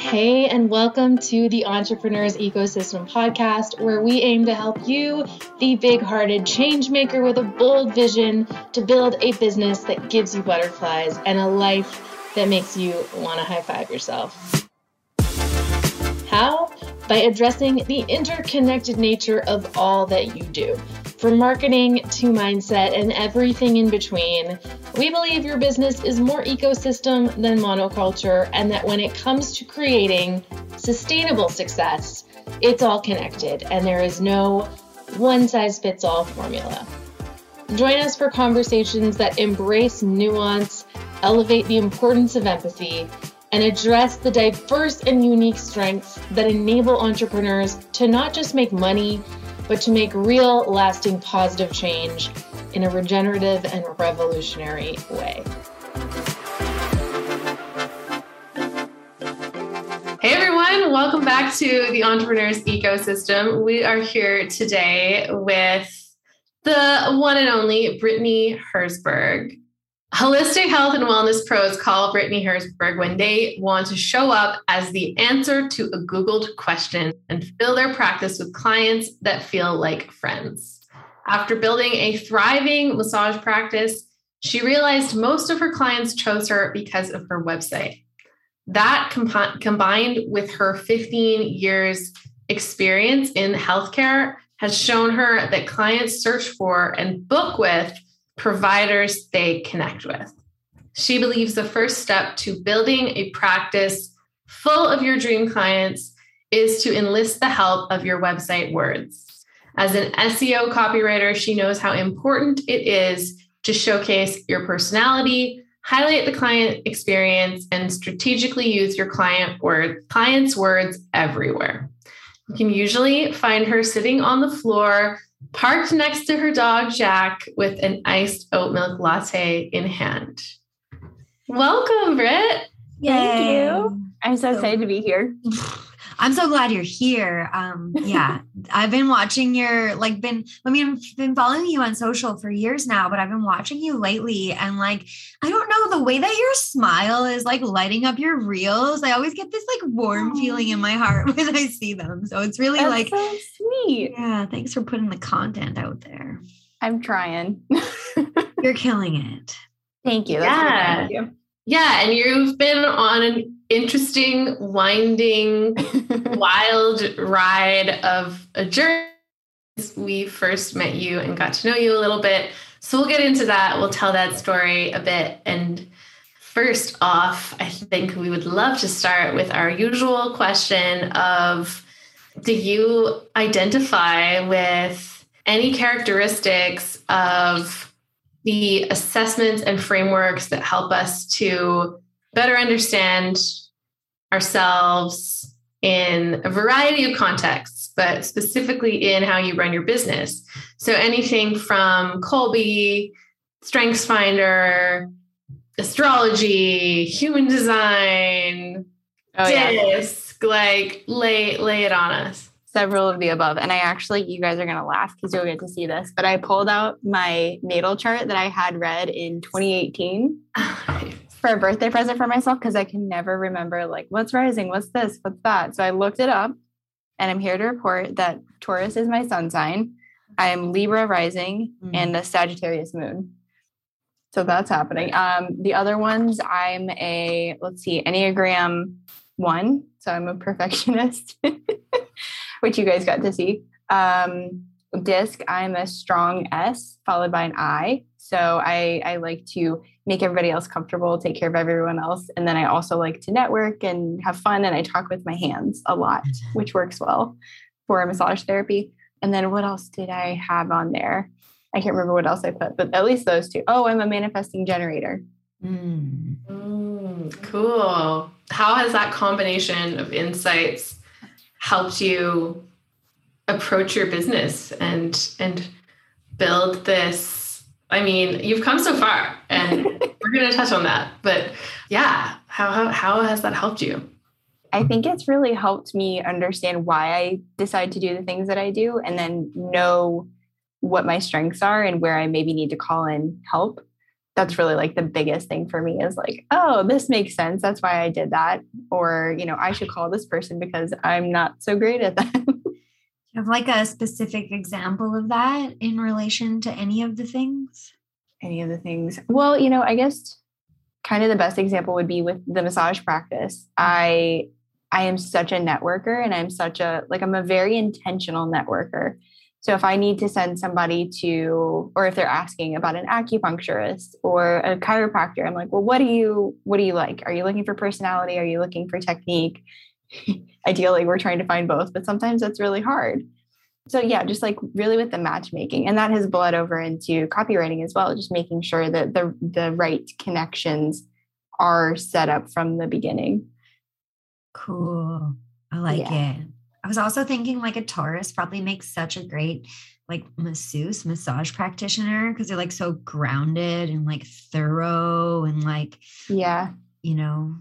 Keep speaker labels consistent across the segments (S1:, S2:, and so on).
S1: Hey, and welcome to the Entrepreneurs Ecosystem podcast, where we aim to help you, the big hearted change maker with a bold vision, to build a business that gives you butterflies and a life that makes you want to high five yourself. How? By addressing the interconnected nature of all that you do. From marketing to mindset and everything in between, we believe your business is more ecosystem than monoculture, and that when it comes to creating sustainable success, it's all connected and there is no one size fits all formula. Join us for conversations that embrace nuance, elevate the importance of empathy, and address the diverse and unique strengths that enable entrepreneurs to not just make money but to make real, lasting, positive change in a regenerative and revolutionary way.
S2: Hey everyone, welcome back to the Entrepreneurs Ecosystem. We are here today with the one and only Brittany Herzberg. Holistic health and wellness pros call Brittany Herzberg when they want to show up as the answer to a Googled question and fill their practice with clients that feel like friends. After building a thriving massage practice, she realized most of her clients chose her because of her website. That comp- combined with her 15 years experience in healthcare has shown her that clients search for and book with providers they connect with. She believes the first step to building a practice full of your dream clients is to enlist the help of your website words. As an SEO copywriter, she knows how important it is to showcase your personality, highlight the client experience, and strategically use your client word, client's words everywhere. You can usually find her sitting on the floor parked next to her dog Jack with an iced oat milk latte in hand. Welcome, Britt.
S3: Thank you. I'm so excited to be here.
S4: I'm so glad you're here. Um, yeah, I've been watching your like been. I mean, I've been following you on social for years now, but I've been watching you lately, and like, I don't know the way that your smile is like lighting up your reels. I always get this like warm oh. feeling in my heart when I see them. So it's really
S3: That's
S4: like
S3: so sweet.
S4: Yeah, thanks for putting the content out there.
S3: I'm trying.
S4: you're killing it.
S3: Thank you.
S2: That's yeah. Yeah, and you've been on an interesting, winding, wild ride of a journey. We first met you and got to know you a little bit. So we'll get into that. We'll tell that story a bit. And first off, I think we would love to start with our usual question of do you identify with any characteristics of the assessments and frameworks that help us to better understand ourselves in a variety of contexts, but specifically in how you run your business. So anything from Kolbe, Strengths Finder, astrology, human design, oh, disc, yeah. like lay lay it on us
S3: several of the above. And I actually, you guys are going to laugh because you'll get to see this, but I pulled out my natal chart that I had read in 2018 for a birthday present for myself because I can never remember, like, what's rising? What's this? What's that? So I looked it up and I'm here to report that Taurus is my sun sign. I'm Libra rising mm-hmm. and the Sagittarius moon. So that's happening. Um, the other ones, I'm a, let's see, Enneagram one. So I'm a perfectionist. which you guys got to see. Um, disc, I'm a strong S followed by an I. So I, I like to make everybody else comfortable, take care of everyone else. And then I also like to network and have fun. And I talk with my hands a lot, mm-hmm. which works well for massage therapy. And then what else did I have on there? I can't remember what else I put, but at least those two. Oh, I'm a manifesting generator.
S2: Mm. Mm, cool. How has that combination of insights helped you approach your business and and build this i mean you've come so far and we're going to touch on that but yeah how, how how has that helped you
S3: i think it's really helped me understand why i decide to do the things that i do and then know what my strengths are and where i maybe need to call in help that's really like the biggest thing for me is like, oh, this makes sense. That's why I did that. Or, you know, I should call this person because I'm not so great at that.
S4: have like a specific example of that in relation to any of the things?
S3: Any of the things? Well, you know, I guess kind of the best example would be with the massage practice. I I am such a networker and I'm such a like I'm a very intentional networker. So if I need to send somebody to, or if they're asking about an acupuncturist or a chiropractor, I'm like, well, what do you, what do you like? Are you looking for personality? Are you looking for technique? Ideally, we're trying to find both, but sometimes that's really hard. So yeah, just like really with the matchmaking, and that has bled over into copywriting as well. Just making sure that the the right connections are set up from the beginning.
S4: Cool. I like yeah. it. I was also thinking like a Taurus probably makes such a great like masseuse, massage practitioner because they're like so grounded and like thorough and like,
S3: yeah,
S4: you know,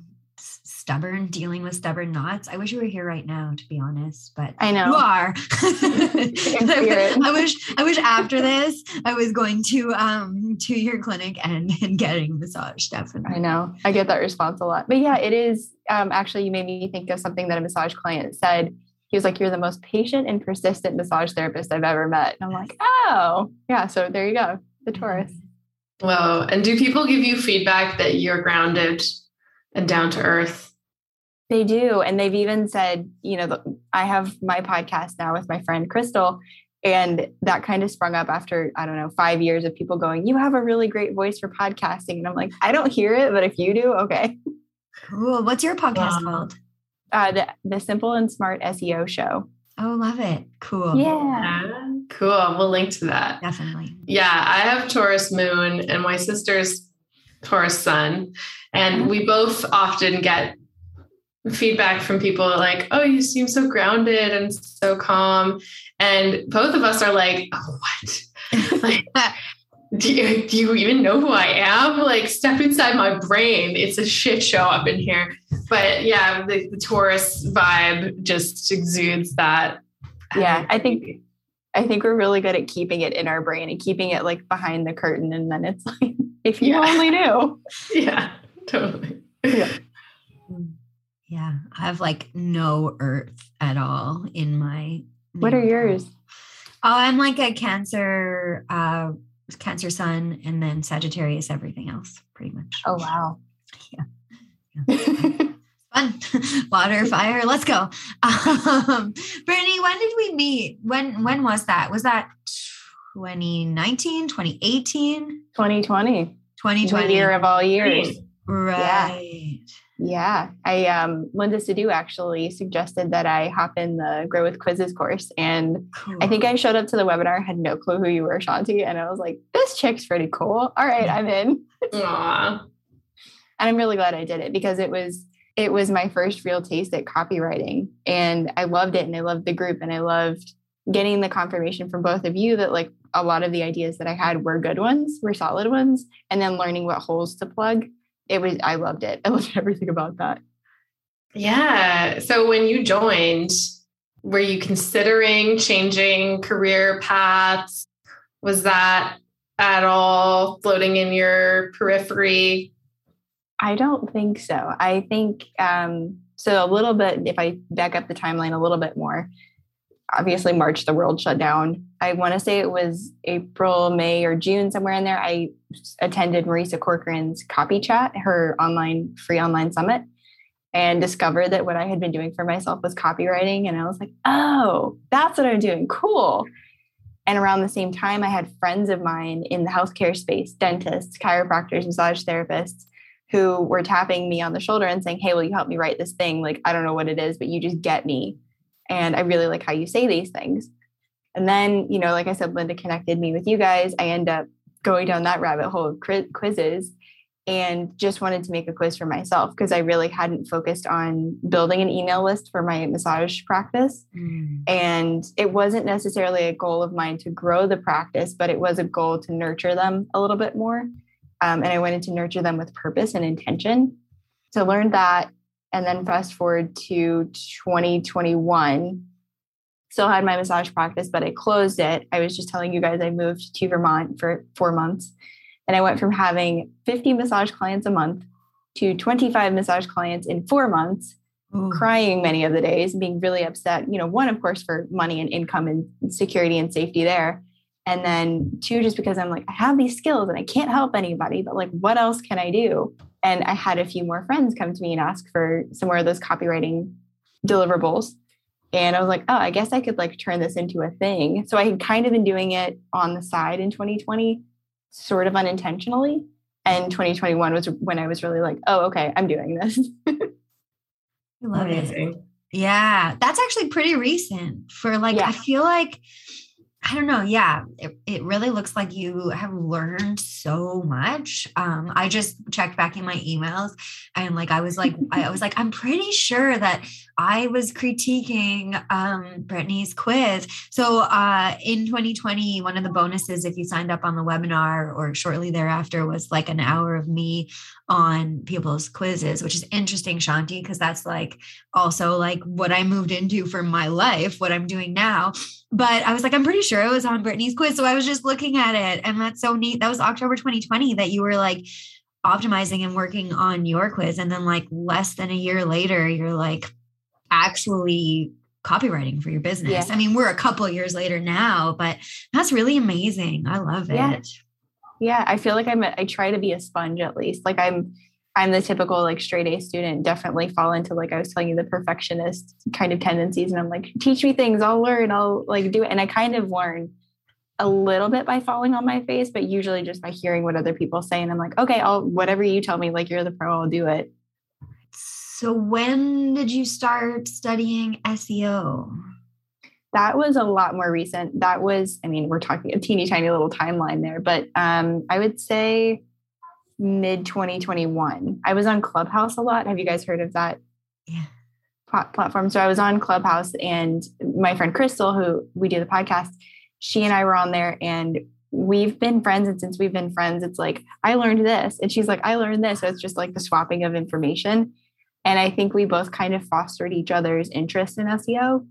S4: stubborn, dealing with stubborn knots. I wish you were here right now, to be honest, but
S3: I know
S4: you are. I wish, I wish after this I was going to um to your clinic and and getting massage. Definitely,
S3: I know. I get that response a lot, but yeah, it is. Um, actually, you made me think of something that a massage client said he was like, You're the most patient and persistent massage therapist I've ever met. And I'm like, Oh, yeah. So there you go, the. Taurus.
S2: Wow. And do people give you feedback that you're grounded and down to earth?
S3: They do. And they've even said, you know, I have my podcast now with my friend Crystal. And that kind of sprung up after, I don't know, five years of people going, You have a really great voice for podcasting. And I'm like, I don't hear it, but if you do, okay.
S4: Cool. What's your podcast called?
S3: uh, the, the Simple and Smart SEO show.
S4: Oh, love it. Cool.
S3: Yeah.
S2: Cool. We'll link to that.
S4: Definitely.
S2: Yeah. I have Taurus moon and my sister's Taurus sun. And mm-hmm. we both often get feedback from people like, oh, you seem so grounded and so calm. And both of us are like, oh, what? like, do you, do you even know who I am? Like, step inside my brain. It's a shit show up in here but yeah, the, the Taurus vibe just exudes that.
S3: Yeah, I think I think we're really good at keeping it in our brain and keeping it like behind the curtain, and then it's like if you yeah. only knew.
S2: Yeah, totally.
S3: Yeah.
S4: Yeah, I have like no earth at all in my.
S3: What are yours?
S4: Oh, I'm like a Cancer, uh, Cancer Sun, and then Sagittarius. Everything else, pretty much.
S3: Oh wow.
S4: Yeah. yeah. Fun. Water fire let's go. Um, brittany when did we meet? When when was that? Was that 2019 2018
S3: 2020
S4: 2020
S3: the year of all years.
S4: Right.
S3: Yeah. yeah. I um linda Sadu actually suggested that i hop in the grow with quizzes course and cool. i think i showed up to the webinar had no clue who you were Chanti and i was like this chick's pretty cool. All right i'm in.
S2: Aww.
S3: and i'm really glad i did it because it was it was my first real taste at copywriting and I loved it and I loved the group and I loved getting the confirmation from both of you that like a lot of the ideas that I had were good ones, were solid ones, and then learning what holes to plug. It was I loved it. I loved everything about that.
S2: Yeah. So when you joined, were you considering changing career paths? Was that at all floating in your periphery?
S3: I don't think so. I think um, so. A little bit, if I back up the timeline a little bit more, obviously March the world shut down. I want to say it was April, May, or June, somewhere in there. I attended Marisa Corcoran's Copy Chat, her online free online summit, and discovered that what I had been doing for myself was copywriting. And I was like, oh, that's what I'm doing. Cool. And around the same time, I had friends of mine in the healthcare space, dentists, chiropractors, massage therapists, who were tapping me on the shoulder and saying, Hey, will you help me write this thing? Like, I don't know what it is, but you just get me. And I really like how you say these things. And then, you know, like I said, Linda connected me with you guys. I end up going down that rabbit hole of quizzes and just wanted to make a quiz for myself because I really hadn't focused on building an email list for my massage practice. Mm. And it wasn't necessarily a goal of mine to grow the practice, but it was a goal to nurture them a little bit more. Um, and I wanted to nurture them with purpose and intention. So learned that. And then fast forward to 2021, still had my massage practice, but I closed it. I was just telling you guys I moved to Vermont for four months And I went from having 50 massage clients a month to 25 massage clients in four months, crying many of the days, being really upset. You know, one, of course, for money and income and security and safety there. And then two, just because I'm like, I have these skills and I can't help anybody, but like, what else can I do? And I had a few more friends come to me and ask for some more of those copywriting deliverables. And I was like, oh, I guess I could like turn this into a thing. So I had kind of been doing it on the side in 2020, sort of unintentionally. And 2021 was when I was really like, oh, okay, I'm doing this.
S4: I love Amazing. it. Yeah, that's actually pretty recent for like, yeah. I feel like I don't know. Yeah, it, it really looks like you have learned so much. Um, I just checked back in my emails and like I was like, I was like, I'm pretty sure that I was critiquing um, Brittany's quiz. So uh, in 2020, one of the bonuses, if you signed up on the webinar or shortly thereafter, was like an hour of me on people's quizzes, which is interesting, Chanti, because that's like also like what I moved into for my life, what I'm doing now. But I was like, I'm pretty sure it was on Brittany's quiz. So I was just looking at it. And that's so neat. That was October 2020 that you were like optimizing and working on your quiz. And then like less than a year later, you're like actually copywriting for your business. Yeah. I mean, we're a couple years later now, but that's really amazing. I love it.
S3: Yeah yeah i feel like i'm a, i try to be a sponge at least like i'm i'm the typical like straight a student definitely fall into like i was telling you the perfectionist kind of tendencies and i'm like teach me things i'll learn i'll like do it and i kind of learn a little bit by falling on my face but usually just by hearing what other people say and i'm like okay i'll whatever you tell me like you're the pro i'll do it
S4: so when did you start studying seo
S3: that was a lot more recent. That was, I mean, we're talking a teeny tiny little timeline there, but um, I would say mid 2021. I was on Clubhouse a lot. Have you guys heard of that?
S4: Yeah.
S3: Platform. So I was on Clubhouse, and my friend Crystal, who we do the podcast, she and I were on there, and we've been friends. And since we've been friends, it's like I learned this, and she's like, I learned this. So it's just like the swapping of information. And I think we both kind of fostered each other's interest in SEO.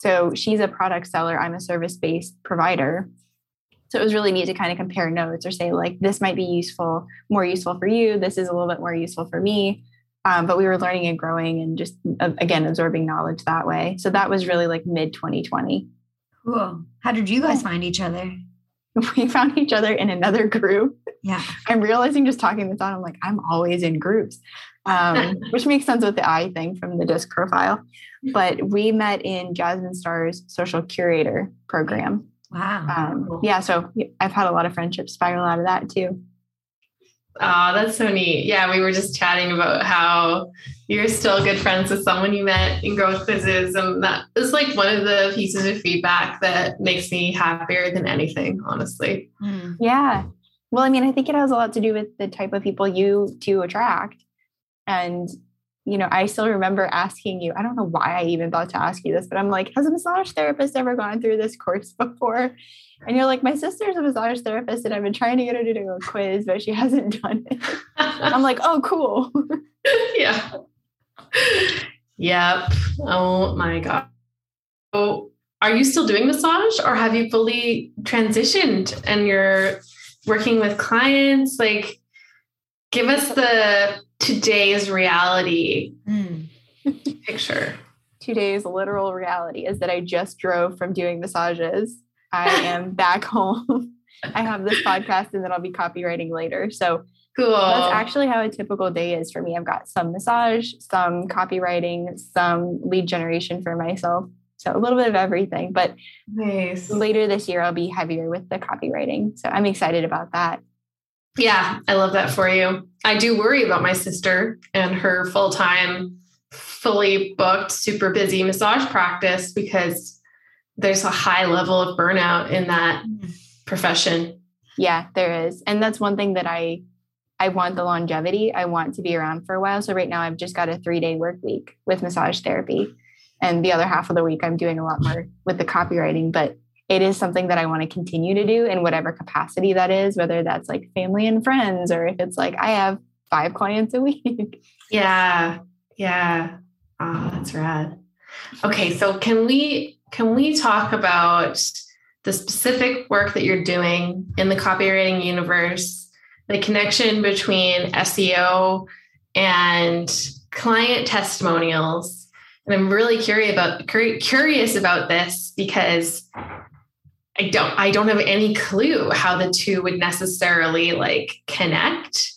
S3: So she's a product seller, I'm a service based provider. So it was really neat to kind of compare notes or say, like, this might be useful, more useful for you. This is a little bit more useful for me. Um, but we were learning and growing and just, uh, again, absorbing knowledge that way. So that was really like mid 2020.
S4: Cool. How did you guys find each other?
S3: We found each other in another group.
S4: Yeah.
S3: I'm realizing just talking this out, I'm like, I'm always in groups, um, which makes sense with the I thing from the disc profile but we met in Jasmine Star's social curator program.
S4: Wow.
S3: Um, yeah. So I've had a lot of friendships spiral out of that too.
S2: Oh, that's so neat. Yeah, we were just chatting about how you're still good friends with someone you met in growth quizzes. And that is like one of the pieces of feedback that makes me happier than anything, honestly.
S3: Yeah. Well, I mean, I think it has a lot to do with the type of people you to attract. And you know, I still remember asking you, I don't know why I even thought to ask you this, but I'm like, has a massage therapist ever gone through this course before? And you're like, my sister's a massage therapist and I've been trying to get her to do a quiz, but she hasn't done it. I'm like, oh, cool.
S2: yeah. Yep. Oh my God. Oh, are you still doing massage or have you fully transitioned and you're working with clients? Like, give us the today's reality mm. picture.
S3: Today's literal reality is that I just drove from doing massages. I am back home. I have this podcast and then I'll be copywriting later. So
S2: cool.
S3: That's actually how a typical day is for me. I've got some massage, some copywriting, some lead generation for myself. So a little bit of everything. But
S2: nice.
S3: later this year, I'll be heavier with the copywriting. So I'm excited about that.
S2: Yeah, I love that for you. I do worry about my sister and her full time, fully booked, super busy massage practice because there's a high level of burnout in that mm. profession.
S3: Yeah, there is. And that's one thing that I I want the longevity. I want to be around for a while. So right now I've just got a 3-day work week with massage therapy. And the other half of the week I'm doing a lot more with the copywriting, but it is something that I want to continue to do in whatever capacity that is, whether that's like family and friends or if it's like I have five clients a week.
S2: Yeah. Yeah. Oh, that's rad. Okay, so can we can we talk about the specific work that you're doing in the copywriting universe the connection between SEO and client testimonials. And I'm really curious about curious about this because I don't I don't have any clue how the two would necessarily like connect.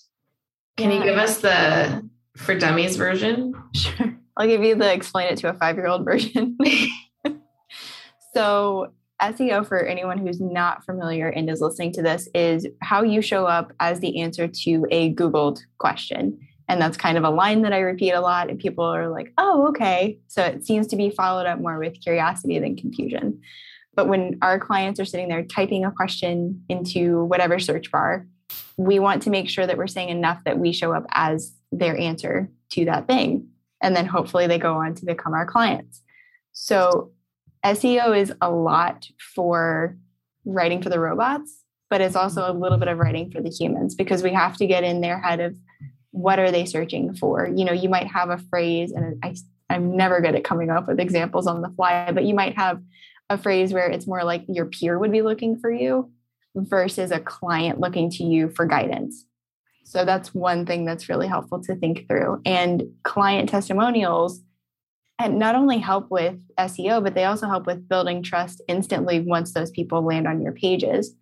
S2: Can yeah. you give us the for dummies version?
S3: Sure. I'll give you the explain it to a 5-year-old version. so SEO for anyone who's not familiar and is listening to this is how you show up as the answer to a Googled question. And mm-hmm. that's kind of a line that I repeat a lot, and people are like, oh, okay. So it seems to be followed up more with curiosity than confusion. But when our clients are sitting there typing a question into whatever search bar, we want to make sure that we're saying enough that we show up as their answer to that thing. And then hopefully they go on to become our clients. So SEO is a lot for writing for the robots, but it's also mm-hmm. a little bit of writing for the humans because we have to get in their head of what are they searching for. You know, you might have a phrase, and I, I'm never good at coming up with examples on the fly, but you might have a phrase where it's more like your peer would be looking for you versus a client looking to you for guidance. So that's one thing that's really helpful to think through. And client testimonials and not only help with SEO, but they also help with building trust instantly once those people land on your pages.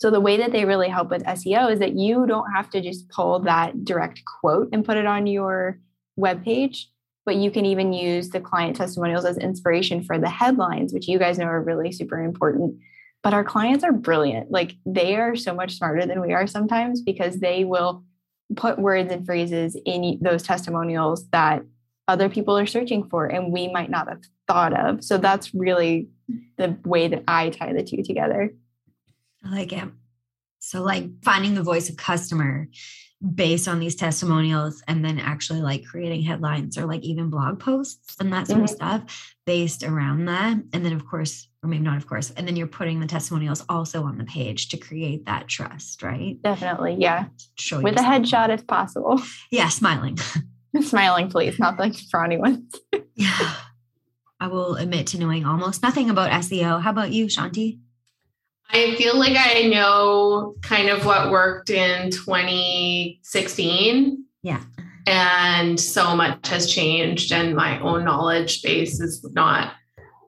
S3: So the way that they really help with SEO is that you don't have to just pull that direct quote and put it on your web page, but you can even use the client testimonials as inspiration for the headlines, which you guys know are really super important. But our clients are brilliant. Like they are so much smarter than we are sometimes because they will put words and phrases in those testimonials that other people are searching for and we might not have thought of. So that's really the way that I tie the two together.
S4: I like it. So, like finding the voice of customer based on these testimonials and then actually like creating headlines or like even blog posts and that sort mm-hmm. of stuff based around that. And then, of course, or maybe not, of course, and then you're putting the testimonials also on the page to create that trust, right?
S3: Definitely. Yeah. Show With yourself. a headshot if possible.
S4: Yeah. Smiling.
S3: Smiling, please, not like frowny ones.
S4: yeah. I will admit to knowing almost nothing about SEO. How about you, Chanti?
S2: I feel like I know kind of what worked in 2016.
S4: Yeah.
S2: And so much has changed, and my own knowledge base is not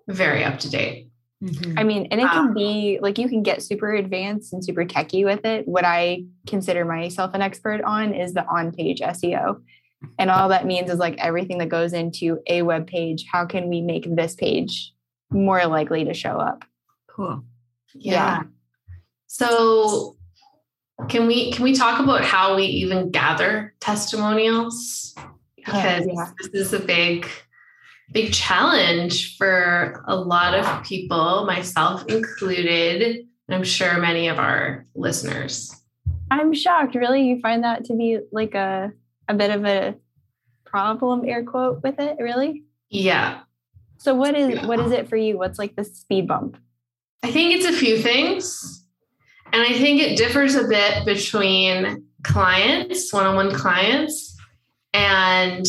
S2: very up to date.
S3: Mm-hmm. I mean, and it can um, be like you can get super advanced and super techy with it. What I consider myself an expert on is the on page SEO. And all that means is like everything that goes into a web page, how can we make this page more likely to show up?
S4: Cool.
S2: Yeah. yeah. So can we can we talk about how we even gather testimonials? Because yeah. this is a big big challenge for a lot of people, myself included, and I'm sure many of our listeners.
S3: I'm shocked. Really, you find that to be like a a bit of a problem air quote with it really
S2: yeah
S3: so what is yeah. what is it for you what's like the speed bump
S2: i think it's a few things and i think it differs a bit between clients one-on-one clients and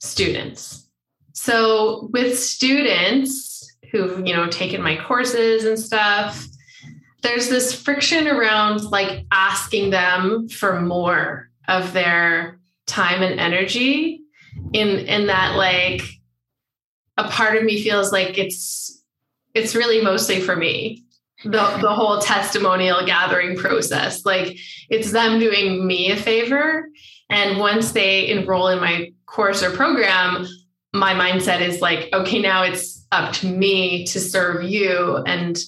S2: students. So with students who've you know taken my courses and stuff there's this friction around like asking them for more of their time and energy in in that like a part of me feels like it's it's really mostly for me the the whole testimonial gathering process like it's them doing me a favor and once they enroll in my course or program my mindset is like okay now it's up to me to serve you and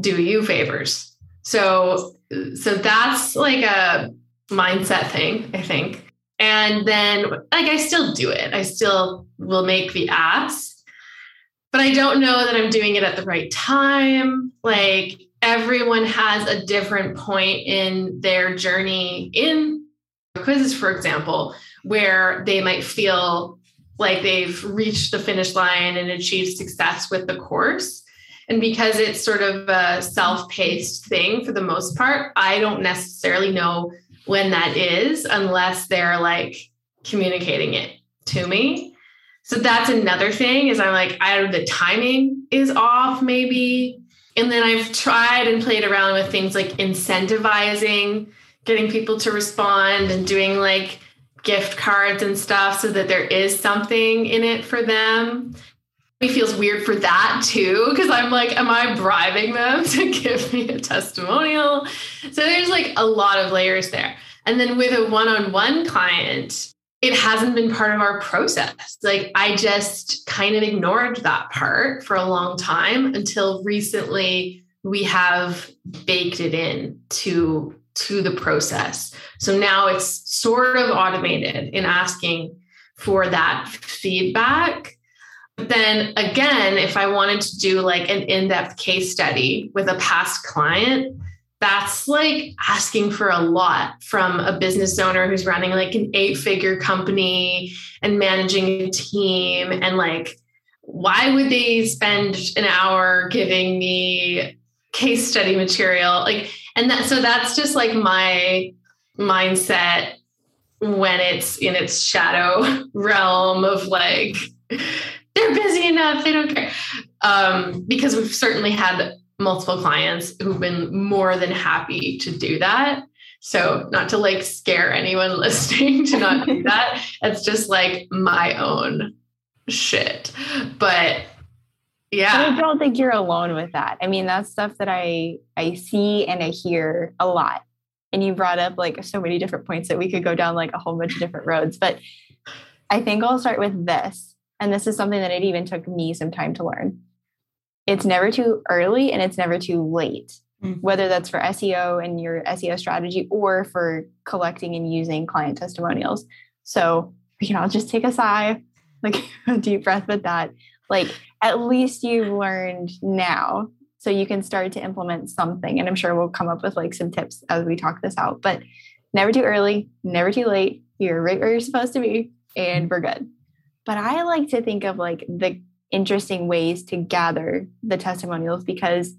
S2: do you favors so so that's like a mindset thing, I think. And then, like, I still do it. I still will make the ask, but I don't know that I'm doing it at the right time. Like, everyone has a different point in their journey in quizzes, for example, where they might feel like they've reached the finish line and achieved success with the course. And because it's sort of a self paced thing for the most part, I don't necessarily know when that is unless they're like communicating it to me. So that's another thing is I'm like, I the timing is off maybe. And then I've tried and played around with things like incentivizing getting people to respond and doing like gift cards and stuff so that there is something in it for them. It feels weird for that too, because I'm like, am I bribing them to give me a testimonial? So there's like a lot of layers there. And then with a one on one client, it hasn't been part of our process. Like I just kind of ignored that part for a long time until recently we have baked it in to to the process. So now it's sort of automated in asking for that feedback. But then again, if I wanted to do like an in-depth case study with a past client, that's like asking for a lot from a business owner who's running like an eight figure company and managing a team. And like why would they spend an hour giving me case study material? Like and that so that's just like my mindset when it's in its shadow realm of like they're busy enough they don't care. Um, because we've certainly had multiple clients who've been more than happy to do that. So, not to like scare anyone listening to not do that. It's just like my own shit. But yeah.
S3: I don't think you're alone with that. I mean, that's stuff that I I see and I hear a lot. And you brought up like so many different points that we could go down like a whole bunch of different roads. But I think I'll start with this. And this is something that it even took me some time to learn it's never too early and it's never too late, mm-hmm. whether that's for SEO and your SEO strategy or for collecting and using client testimonials. So we can all just take a sigh, like a deep breath with that. Like at least you've learned now. So you can start to implement something. And I'm sure we'll come up with like some tips as we talk this out. But never too early, never too late. You're right where you're supposed to be, and we're good. But I like to think of like the interesting ways to gather the testimonials because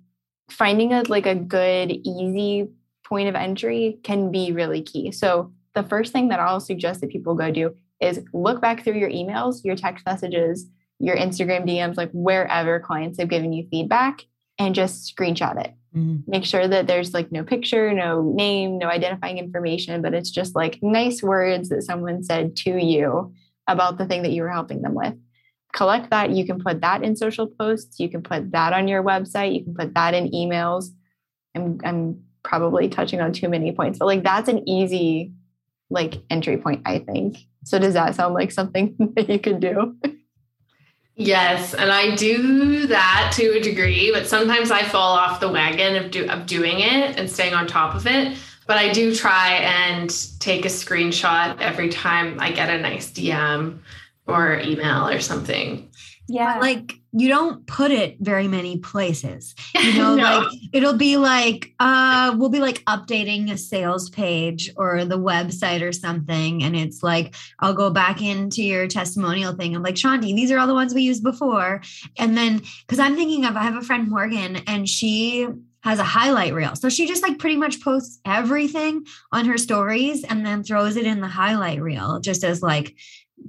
S3: finding a like a good easy point of entry can be really key. So the first thing that i'll suggest that people go do is look back through your emails your text messages your instagram dms like wherever clients have given you feedback and just screenshot it. Mm-hmm. make sure that there's like no picture no name no identifying information but it's just like nice words that someone said to you about the thing that you were helping them with collect that. You can put that in social posts. You can put that on your website. You can put that in emails. I'm, I'm probably touching on too many points, but like that's an easy like entry point, I think. So does that sound like something that you could do?
S2: Yes, and I do that to a degree, but sometimes I fall off the wagon of do, of doing it and staying on top of it. But I do try and take a screenshot every time I get a nice DM or email or something.
S4: Yeah. like you don't put it very many places. You know, no. like it'll be like uh we'll be like updating a sales page or the website or something. And it's like, I'll go back into your testimonial thing. I'm like, Chanti, these are all the ones we used before. And then because I'm thinking of I have a friend Morgan and she has a highlight reel. So she just like pretty much posts everything on her stories and then throws it in the highlight reel just as like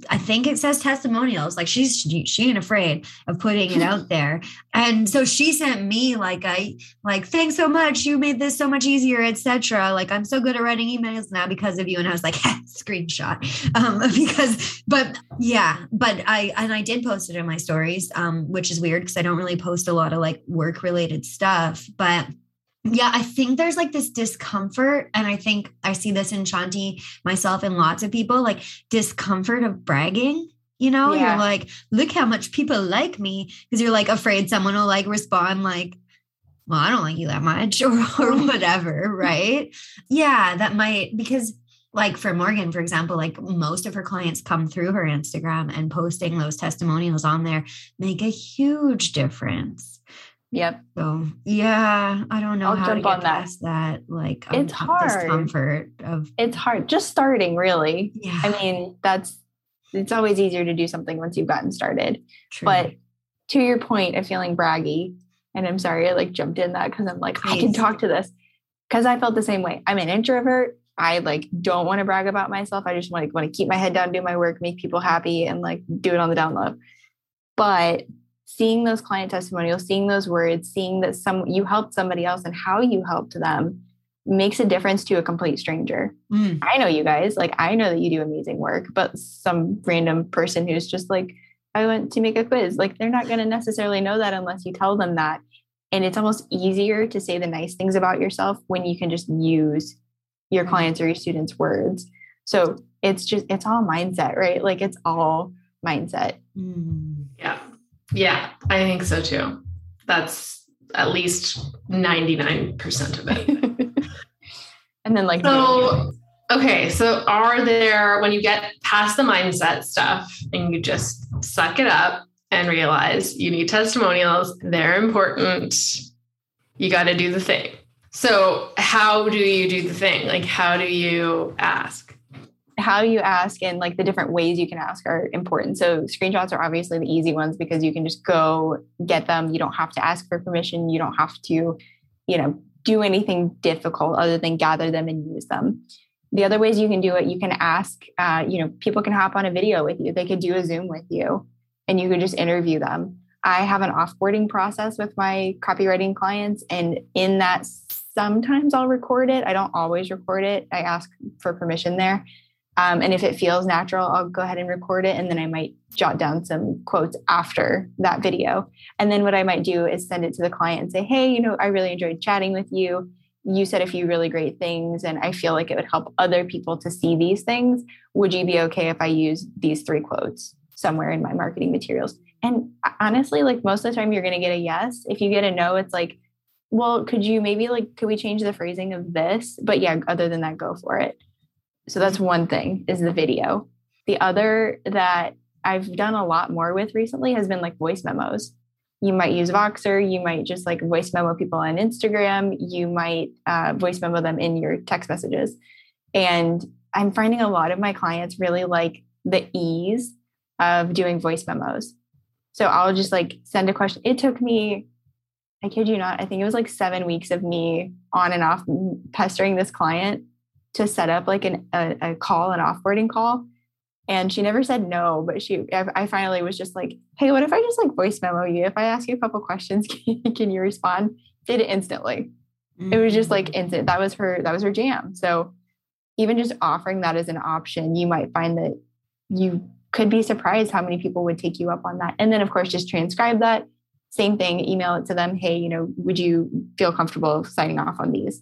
S4: I think it says testimonials. Like she's she, she ain't afraid of putting it out there. And so she sent me like I like thanks so much. You made this so much easier, etc. Like I'm so good at writing emails now because of you. And I was like screenshot um, because but yeah, but I and I did post it in my stories, um, which is weird because I don't really post a lot of like work related stuff, but yeah, I think there's like this discomfort. And I think I see this in Chanti, myself, and lots of people like discomfort of bragging. You know, yeah. you're like, look how much people like me because you're like afraid someone will like respond like, well, I don't like you that much or, or whatever. right. Yeah, that might, because like for Morgan, for example, like most of her clients come through her Instagram and posting those testimonials on there make a huge difference.
S3: Yep.
S4: So yeah, I don't know I'll how to get past that. that. Like
S3: it's hard.
S4: Discomfort of
S3: it's hard. Just starting, really. Yeah. I mean, that's it's always easier to do something once you've gotten started. True. But to your point of feeling braggy, and I'm sorry I like jumped in that because I'm like, Please. I can talk to this. Because I felt the same way. I'm an introvert. I like don't want to brag about myself. I just want to want to keep my head down, do my work, make people happy, and like do it on the down low. But seeing those client testimonials, seeing those words, seeing that some you helped somebody else and how you helped them makes a difference to a complete stranger.
S4: Mm.
S3: I know you guys, like I know that you do amazing work, but some random person who's just like, I went to make a quiz, like they're not going to necessarily know that unless you tell them that. And it's almost easier to say the nice things about yourself when you can just use your clients or your students' words. So it's just, it's all mindset, right? Like it's all mindset.
S4: Mm.
S2: Yeah. I think so too. That's at least 99% of it.
S3: and then like,
S2: So, okay. So, are there, when you get past the mindset stuff and you just suck it up and realize you need testimonials, they're important, you got to do the thing. So, how do you do the thing? Like, how do you ask?
S3: How you ask and like the different ways you can ask are important. So screenshots are obviously the easy ones because you can just go get them. You don't have to ask for permission. You don't have to, you know, do anything difficult other than gather them and use them. The other ways you can do it, you can ask, uh, you know, people can hop on a video with you. They could do a Zoom with you and you could just interview them. I have an offboarding process with my copywriting clients. And in that, sometimes I'll record it. I don't always record it. I ask for permission there. Um, and if it feels natural, I'll go ahead and record it. And then I might jot down some quotes after that video. And then what I might do is send it to the client and say, hey, you know, I really enjoyed chatting with you. You said a few really great things, and I feel like it would help other people to see these things. Would you be okay if I use these three quotes somewhere in my marketing materials? And honestly, like most of the time, you're going to get a yes. If you get a no, it's like, well, could you maybe like, could we change the phrasing of this? But yeah, other than that, go for it. So that's one thing is the video. The other that I've done a lot more with recently has been like voice memos. You might use Voxer. You might just like voice memo people on Instagram. You might uh, voice memo them in your text messages. And I'm finding a lot of my clients really like the ease of doing voice memos. So I'll just like send a question. It took me, I kid you not, I think it was like seven weeks of me on and off pestering this client to set up like an, a, a call, an offboarding call. And she never said no, but she, I finally was just like, hey, what if I just like voice memo you? If I ask you a couple questions, can you respond? Did it instantly. Mm-hmm. It was just like instant. That was her, that was her jam. So even just offering that as an option, you might find that you could be surprised how many people would take you up on that. And then of course, just transcribe that same thing, email it to them. Hey, you know, would you feel comfortable signing off on these?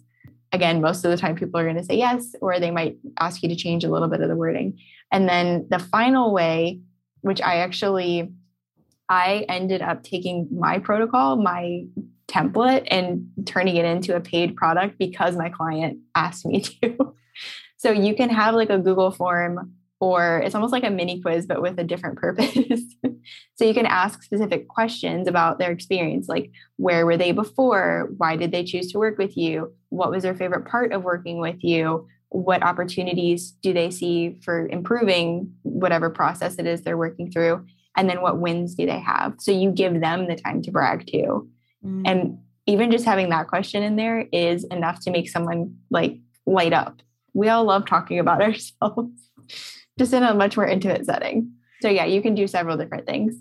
S3: Again, most of the time people are going to say yes, or they might ask you to change a little bit of the wording. And then the final way, which I actually, I ended up taking my protocol, my template, and turning it into a paid product because my client asked me to. so you can have like a Google form or it's almost like a mini quiz, but with a different purpose. so you can ask specific questions about their experience, like where were they before? Why did they choose to work with you? What was their favorite part of working with you? What opportunities do they see for improving whatever process it is they're working through? And then what wins do they have? So you give them the time to brag too. Mm. And even just having that question in there is enough to make someone like light up. We all love talking about ourselves just in a much more intimate setting. So yeah, you can do several different things.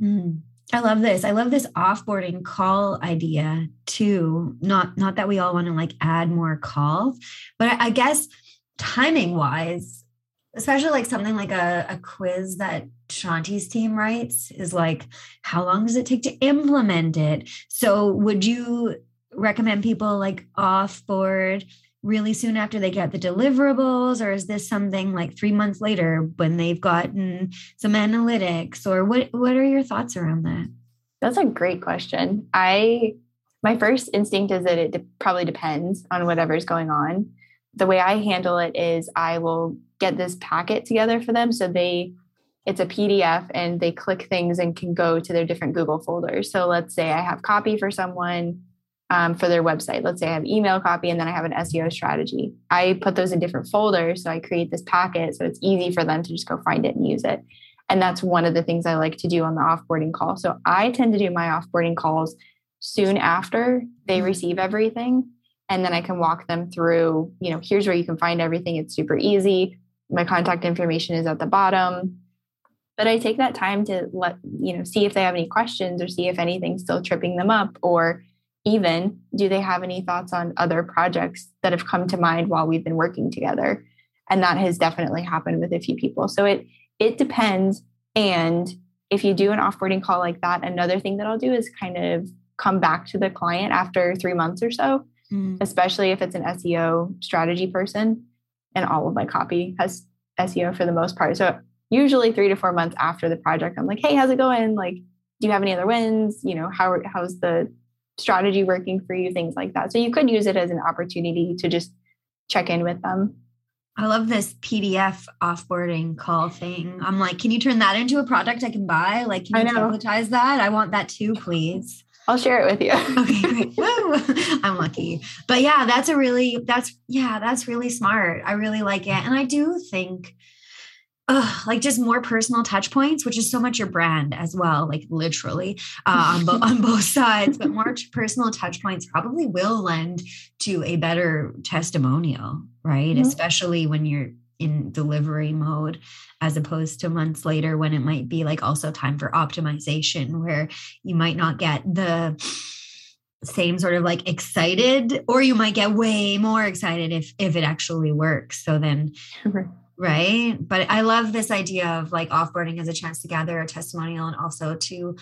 S4: Mm. I love this. I love this offboarding call idea too. Not not that we all want to like add more calls, but I, I guess timing wise, especially like something like a, a quiz that Chanti's team writes is like, how long does it take to implement it? So would you recommend people like offboard really soon after they get the deliverables or is this something like 3 months later when they've gotten some analytics or what what are your thoughts around that?
S3: That's a great question. I my first instinct is that it de- probably depends on whatever's going on. The way i handle it is i will get this packet together for them so they it's a pdf and they click things and can go to their different google folders. So let's say i have copy for someone um, for their website. Let's say I have email copy and then I have an SEO strategy. I put those in different folders. So I create this packet so it's easy for them to just go find it and use it. And that's one of the things I like to do on the offboarding call. So I tend to do my offboarding calls soon after they mm-hmm. receive everything. And then I can walk them through, you know, here's where you can find everything. It's super easy. My contact information is at the bottom. But I take that time to let, you know, see if they have any questions or see if anything's still tripping them up or even do they have any thoughts on other projects that have come to mind while we've been working together? And that has definitely happened with a few people. So it it depends. And if you do an offboarding call like that, another thing that I'll do is kind of come back to the client after three months or so, mm. especially if it's an SEO strategy person. And all of my copy has SEO for the most part. So usually three to four months after the project, I'm like, hey, how's it going? Like, do you have any other wins? You know, how how's the strategy working for you? Things like that. So you could use it as an opportunity to just check in with them.
S4: I love this PDF offboarding call thing. I'm like, can you turn that into a product I can buy? Like, can you advertise that? I want that too, please.
S3: I'll share it with you.
S4: okay, great. I'm lucky. But yeah, that's a really that's yeah, that's really smart. I really like it. And I do think uh, like just more personal touch points, which is so much your brand as well, like literally uh, on, bo- on both sides. But more personal touch points probably will lend to a better testimonial, right? Mm-hmm. Especially when you're in delivery mode as opposed to months later when it might be like also time for optimization where you might not get the same sort of like excited or you might get way more excited if if it actually works so then right? But i love this idea of like offboarding as a chance to gather a testimonial and also to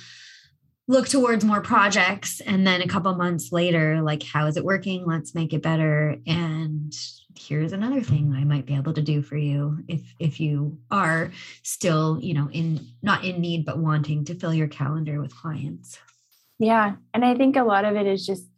S4: look towards more projects. And then a couple months later like how is it working? Let's make it better. And here's another thing i might be able to do for you if if you are still you know in not in need but wanting to fill your calendar with clients.
S3: Yeah. And i think a lot of it is just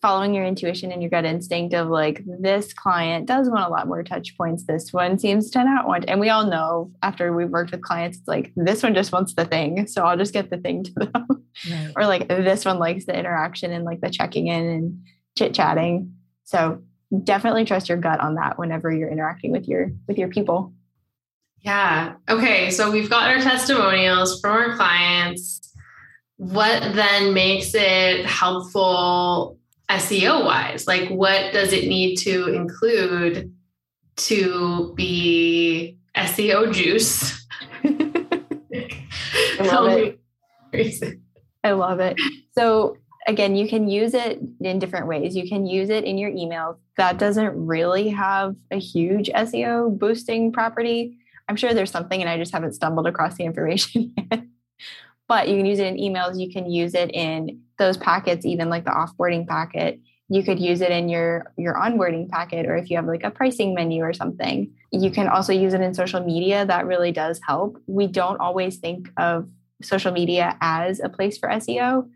S3: following your intuition and your gut instinct of like this client does want a lot more touch points. This one seems to not want and we all know after we've worked with clients it's like this one just wants the thing so i'll just get the thing to them. Right. or like this one likes the interaction and like the checking in and chit chatting so definitely trust your gut on that whenever you're interacting with your with your people.
S2: Yeah. Okay so we've got our testimonials from our clients. What then makes it helpful SEO wise? Like, what does it need to include to be SEO juice?
S3: I love it. I love it. So, again, you can use it in different ways. You can use it in your emails. That doesn't really have a huge SEO boosting property. I'm sure there's something, and I just haven't stumbled across the information yet. But you can use it in emails. You can use it in those packets, even like the offboarding packet, you could use it in your your onboarding packet or if you have like a pricing menu or something. You can also use it in social media. That really does help. We don't always think of social media as a place for seo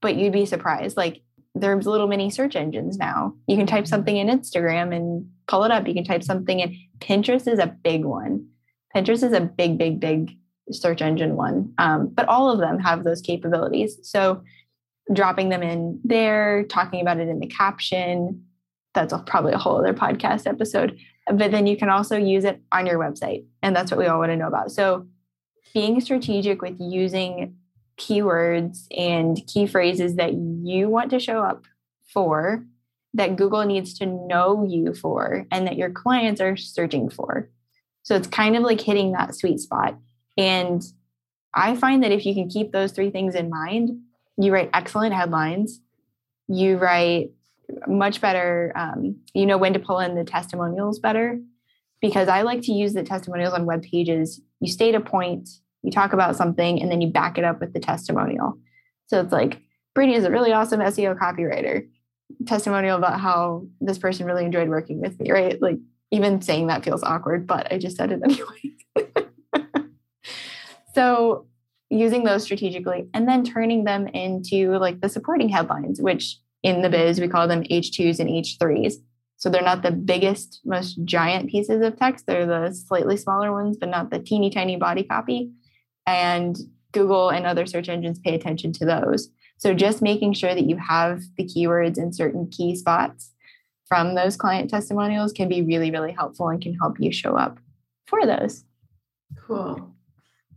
S3: but you'd be surprised. Like there's little mini search engines now. You can type something in instagram and pull it up. You can type something in. Pinterest is a big one. Pinterest is a big big big search engine one um, but all of them have those capabilities so dropping them in there, talking about it in the caption. That's probably a whole other podcast episode. But then you can also use it on your website. And that's what we all want to know about. So being strategic with using keywords and key phrases that you want to show up for, that Google needs to know you for, and that your clients are searching for. So it's kind of like hitting that sweet spot. And I find that if you can keep those three things in mind, you write excellent headlines. You write much better um, you know when to pull in the testimonials better. Because i like to use the testimonials on web pages. You state a point you talk about something and then you back it up with the testimonial. So it's like brittany is a really awesome seo copywriter. Testimonial about how this person really enjoyed working with me right? Like even saying that feels awkward but i just said it anyway so using those strategically and then turning them into like the supporting headlines, which in the biz we call them H2s and H3s. So they're not the biggest, most giant pieces of text. They're the slightly smaller ones, but not the teeny tiny body copy. And Google and other search engines pay attention to those. So just making sure that you have the keywords in certain key spots from those client testimonials can be really, really helpful and can help you show up for those.
S2: Cool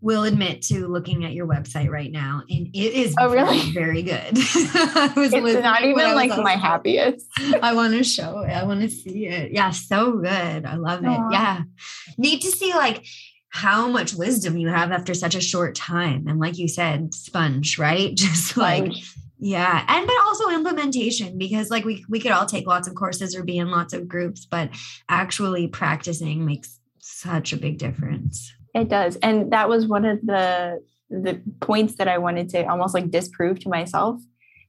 S4: will admit to looking at your website right now, and it is
S3: oh, really?
S4: very, good.
S3: it's not even like my happiest.
S4: I want to show it. I want to see it. Yeah, so good. I love Aww. it. Yeah. Need to see like how much wisdom you have after such a short time. And like you said, sponge, right? Just like Yeah. And but also implementation because like we we could all take lots of courses or be in lots of groups, but actually practicing makes such a big difference.
S3: It does. And that was one of the the points that I wanted to almost like disprove to myself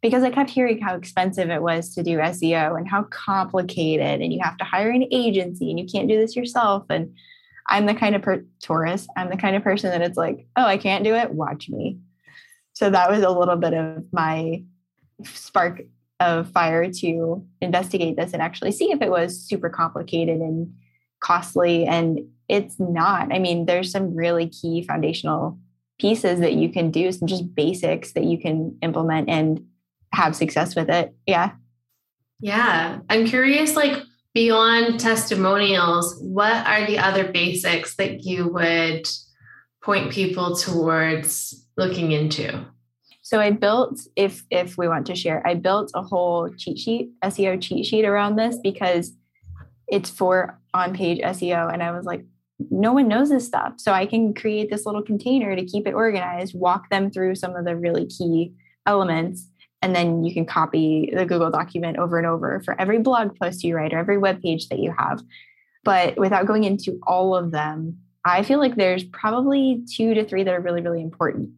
S3: because I kept hearing how expensive it was to do SEO and how complicated and you have to hire an agency and you can't do this yourself and I'm the kind of per- tourist, I'm the kind of person that it's like, "Oh, I can't do it, watch me." So that was a little bit of my spark of fire to investigate this and actually see if it was super complicated and costly. And it's not. I mean, there's some really key foundational pieces that you can do, some just basics that you can implement and have success with it. Yeah.
S2: Yeah. I'm curious, like, beyond testimonials, what are the other basics that you would point people towards looking into?
S3: So I built, if if we want to share, I built a whole cheat sheet, SEO cheat sheet around this because it's for on-page SEO. And I was like, no one knows this stuff. So I can create this little container to keep it organized, walk them through some of the really key elements. And then you can copy the Google document over and over for every blog post you write or every web page that you have. But without going into all of them, I feel like there's probably two to three that are really, really important.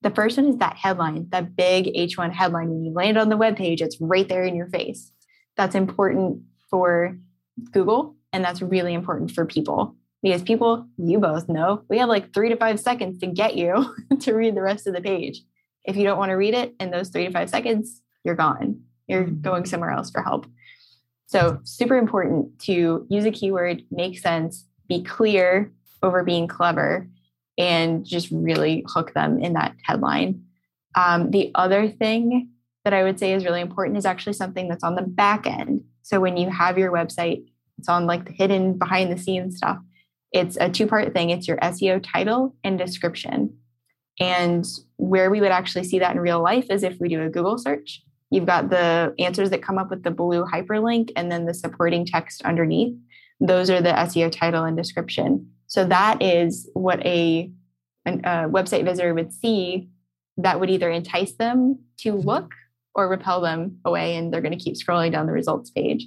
S3: The first one is that headline, that big H1 headline. When you land on the web page, it's right there in your face. That's important for Google, and that's really important for people because people, you both know, we have like three to five seconds to get you to read the rest of the page. If you don't want to read it in those three to five seconds, you're gone. You're mm-hmm. going somewhere else for help. So, super important to use a keyword, make sense, be clear over being clever, and just really hook them in that headline. Um, the other thing that I would say is really important is actually something that's on the back end. So, when you have your website, it's on like the hidden behind the scenes stuff. It's a two part thing it's your SEO title and description. And where we would actually see that in real life is if we do a Google search. You've got the answers that come up with the blue hyperlink and then the supporting text underneath. Those are the SEO title and description. So that is what a, a website visitor would see that would either entice them to mm-hmm. look or repel them away and they're going to keep scrolling down the results page.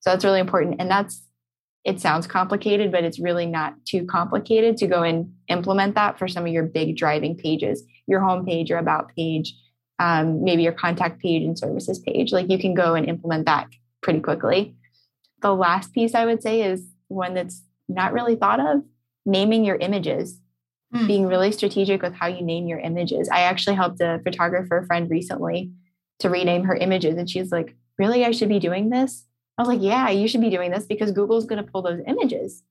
S3: So that's really important. And that's it sounds complicated, but it's really not too complicated to go and implement that for some of your big driving pages, your homepage, your about page, um, maybe your contact page and services page. Like you can go and implement that pretty quickly. The last piece I would say is one that's not really thought of naming your images, mm. being really strategic with how you name your images. I actually helped a photographer friend recently to rename her images, and she's like, Really, I should be doing this? I was like, yeah, you should be doing this because Google's going to pull those images.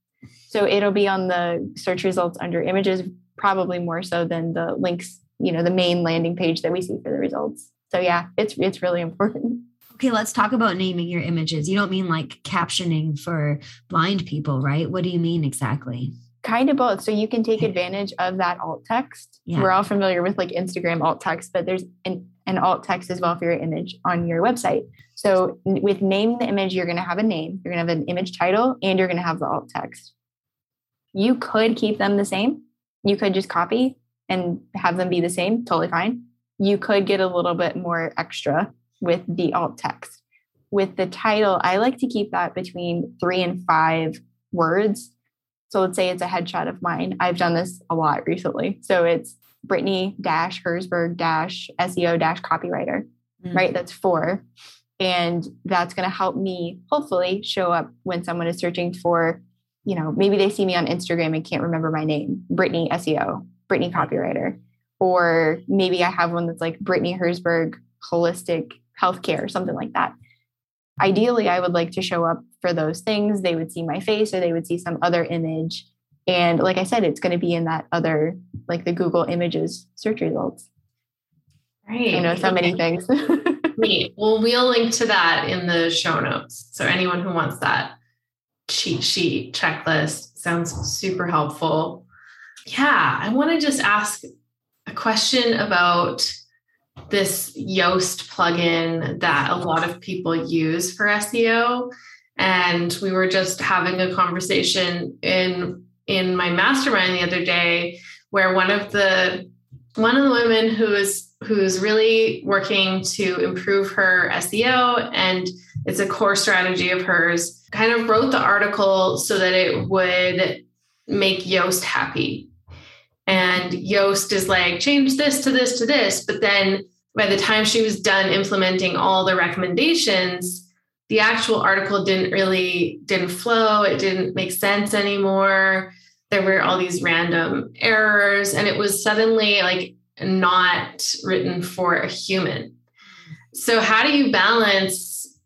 S3: So it'll be on the search results under images, probably more so than the links, you know, the main landing page that we see for the results. So yeah, it's it's really important.
S4: Okay, let's talk about naming your images. You don't mean like captioning for blind people, right? What do you mean exactly?
S3: Kind of both. So you can take advantage of that alt text. Yeah. We're all familiar with like Instagram alt text, but there's an, an alt text as well for your image on your website. So with naming the image, you're going to have a name, you're going to have an image title, and you're going to have the alt text. You could keep them the same. You could just copy and have them be the same, totally fine. You could get a little bit more extra with the alt text. With the title, I like to keep that between three and five words so let's say it's a headshot of mine. I've done this a lot recently. So it's Brittany dash Herzberg dash SEO dash copywriter, mm-hmm. right? That's four. And that's going to help me hopefully show up when someone is searching for, you know, maybe they see me on Instagram and can't remember my name, Brittany SEO, Brittany copywriter. Or maybe I have one that's like Brittany Herzberg holistic healthcare, something like that ideally i would like to show up for those things they would see my face or they would see some other image and like i said it's going to be in that other like the google images search results.
S2: Right
S3: you know so many things.
S2: Neat. well we'll link to that in the show notes. So anyone who wants that cheat sheet checklist sounds super helpful. Yeah i want to just ask a question about this Yoast plugin that a lot of people use for SEO. And we were just having a conversation in in my mastermind the other day where one of the one of the women who is who's really working to improve her SEO and it's a core strategy of hers, kind of wrote the article so that it would make Yoast happy. And Yoast is like, change this to this to this. But then by the time she was done implementing all the recommendations, the actual article didn't really didn't flow. It didn't make sense anymore. There were all these random errors, and it was suddenly like not written for a human. So, how do you balance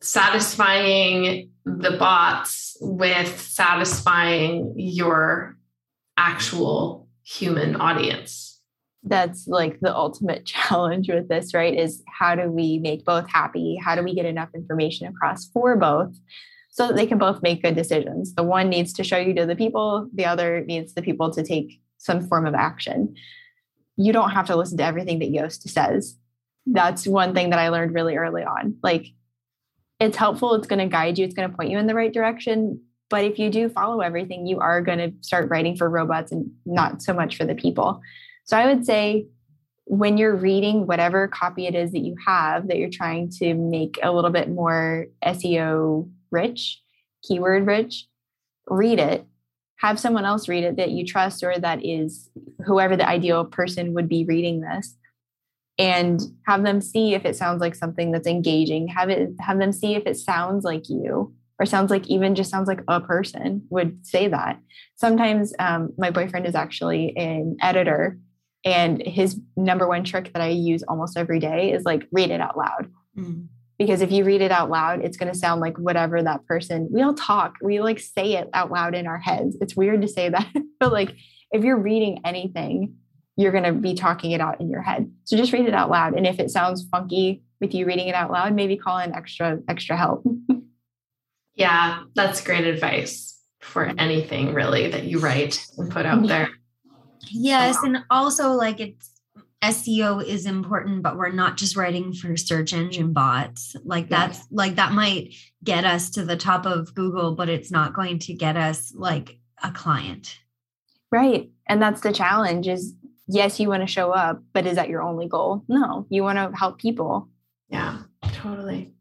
S2: satisfying the bots with satisfying your actual human audience?
S3: That's like the ultimate challenge with this, right? Is how do we make both happy? How do we get enough information across for both so that they can both make good decisions? The one needs to show you to the people, the other needs the people to take some form of action. You don't have to listen to everything that Yoast says. That's one thing that I learned really early on. Like, it's helpful, it's going to guide you, it's going to point you in the right direction. But if you do follow everything, you are going to start writing for robots and not so much for the people. So I would say when you're reading whatever copy it is that you have that you're trying to make a little bit more SEO rich, keyword rich, read it. Have someone else read it that you trust or that is whoever the ideal person would be reading this and have them see if it sounds like something that's engaging have it have them see if it sounds like you or sounds like even just sounds like a person would say that sometimes um, my boyfriend is actually an editor and his number one trick that I use almost every day is like read it out loud. Mm. Because if you read it out loud, it's going to sound like whatever that person, we all talk, we like say it out loud in our heads. It's weird to say that, but like if you're reading anything, you're going to be talking it out in your head. So just read it out loud. And if it sounds funky with you reading it out loud, maybe call in extra, extra help.
S2: yeah, that's great advice for anything really that you write and put out there.
S4: Yes, and also like it's SEO is important, but we're not just writing for search engine bots. Like that's yeah. like that might get us to the top of Google, but it's not going to get us like a client.
S3: Right. And that's the challenge is yes, you want to show up, but is that your only goal? No, you want to help people.
S2: Yeah, totally.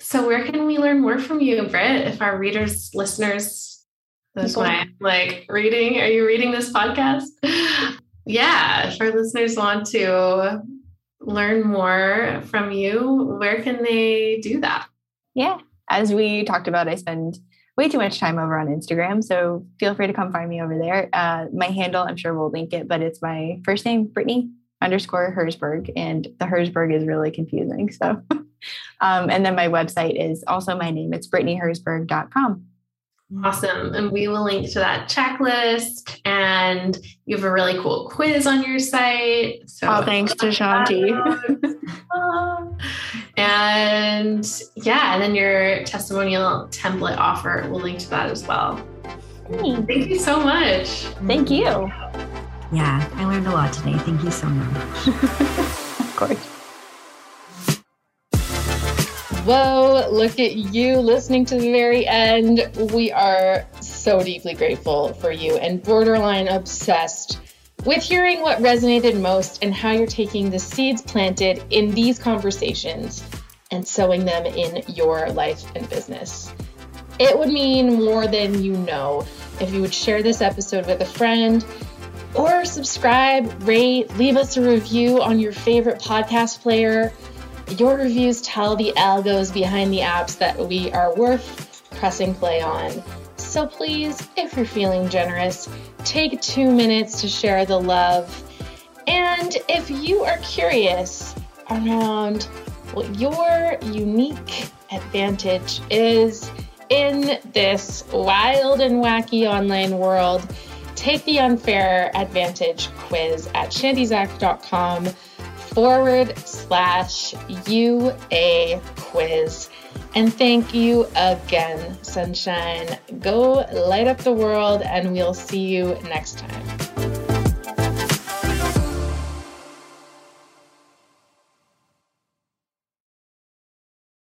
S2: So where can we learn more from you, Britt, if our readers, listeners that's why I'm like reading. Are you reading this podcast? yeah. If our listeners want to learn more from you, where can they do that?
S3: Yeah. As we talked about, I spend way too much time over on Instagram. So feel free to come find me over there. Uh, my handle, I'm sure we'll link it, but it's my first name, Brittany underscore Herzberg. And the Herzberg is really confusing. So, um, and then my website is also my name. It's brittanyherzberg.com.
S2: Awesome. And we will link to that checklist. And you have a really cool quiz on your site.
S3: So oh, thanks to Chanti.
S2: and yeah, and then your testimonial template offer, we'll link to that as well. Thanks. Thank you so much.
S3: Thank you.
S4: Yeah, I learned a lot today. Thank you so much.
S3: of course.
S1: Whoa, look at you listening to the very end. We are so deeply grateful for you and borderline obsessed with hearing what resonated most and how you're taking the seeds planted in these conversations and sowing them in your life and business. It would mean more than you know if you would share this episode with a friend or subscribe, rate, leave us a review on your favorite podcast player your reviews tell the algos behind the apps that we are worth pressing play on. So please, if you're feeling generous, take two minutes to share the love. And if you are curious around what your unique advantage is in this wild and wacky online world, take the unfair advantage quiz at chantizak.com forward slash UA quiz. And thank you again, Sunshine. Go light up the world, and we'll see you next time.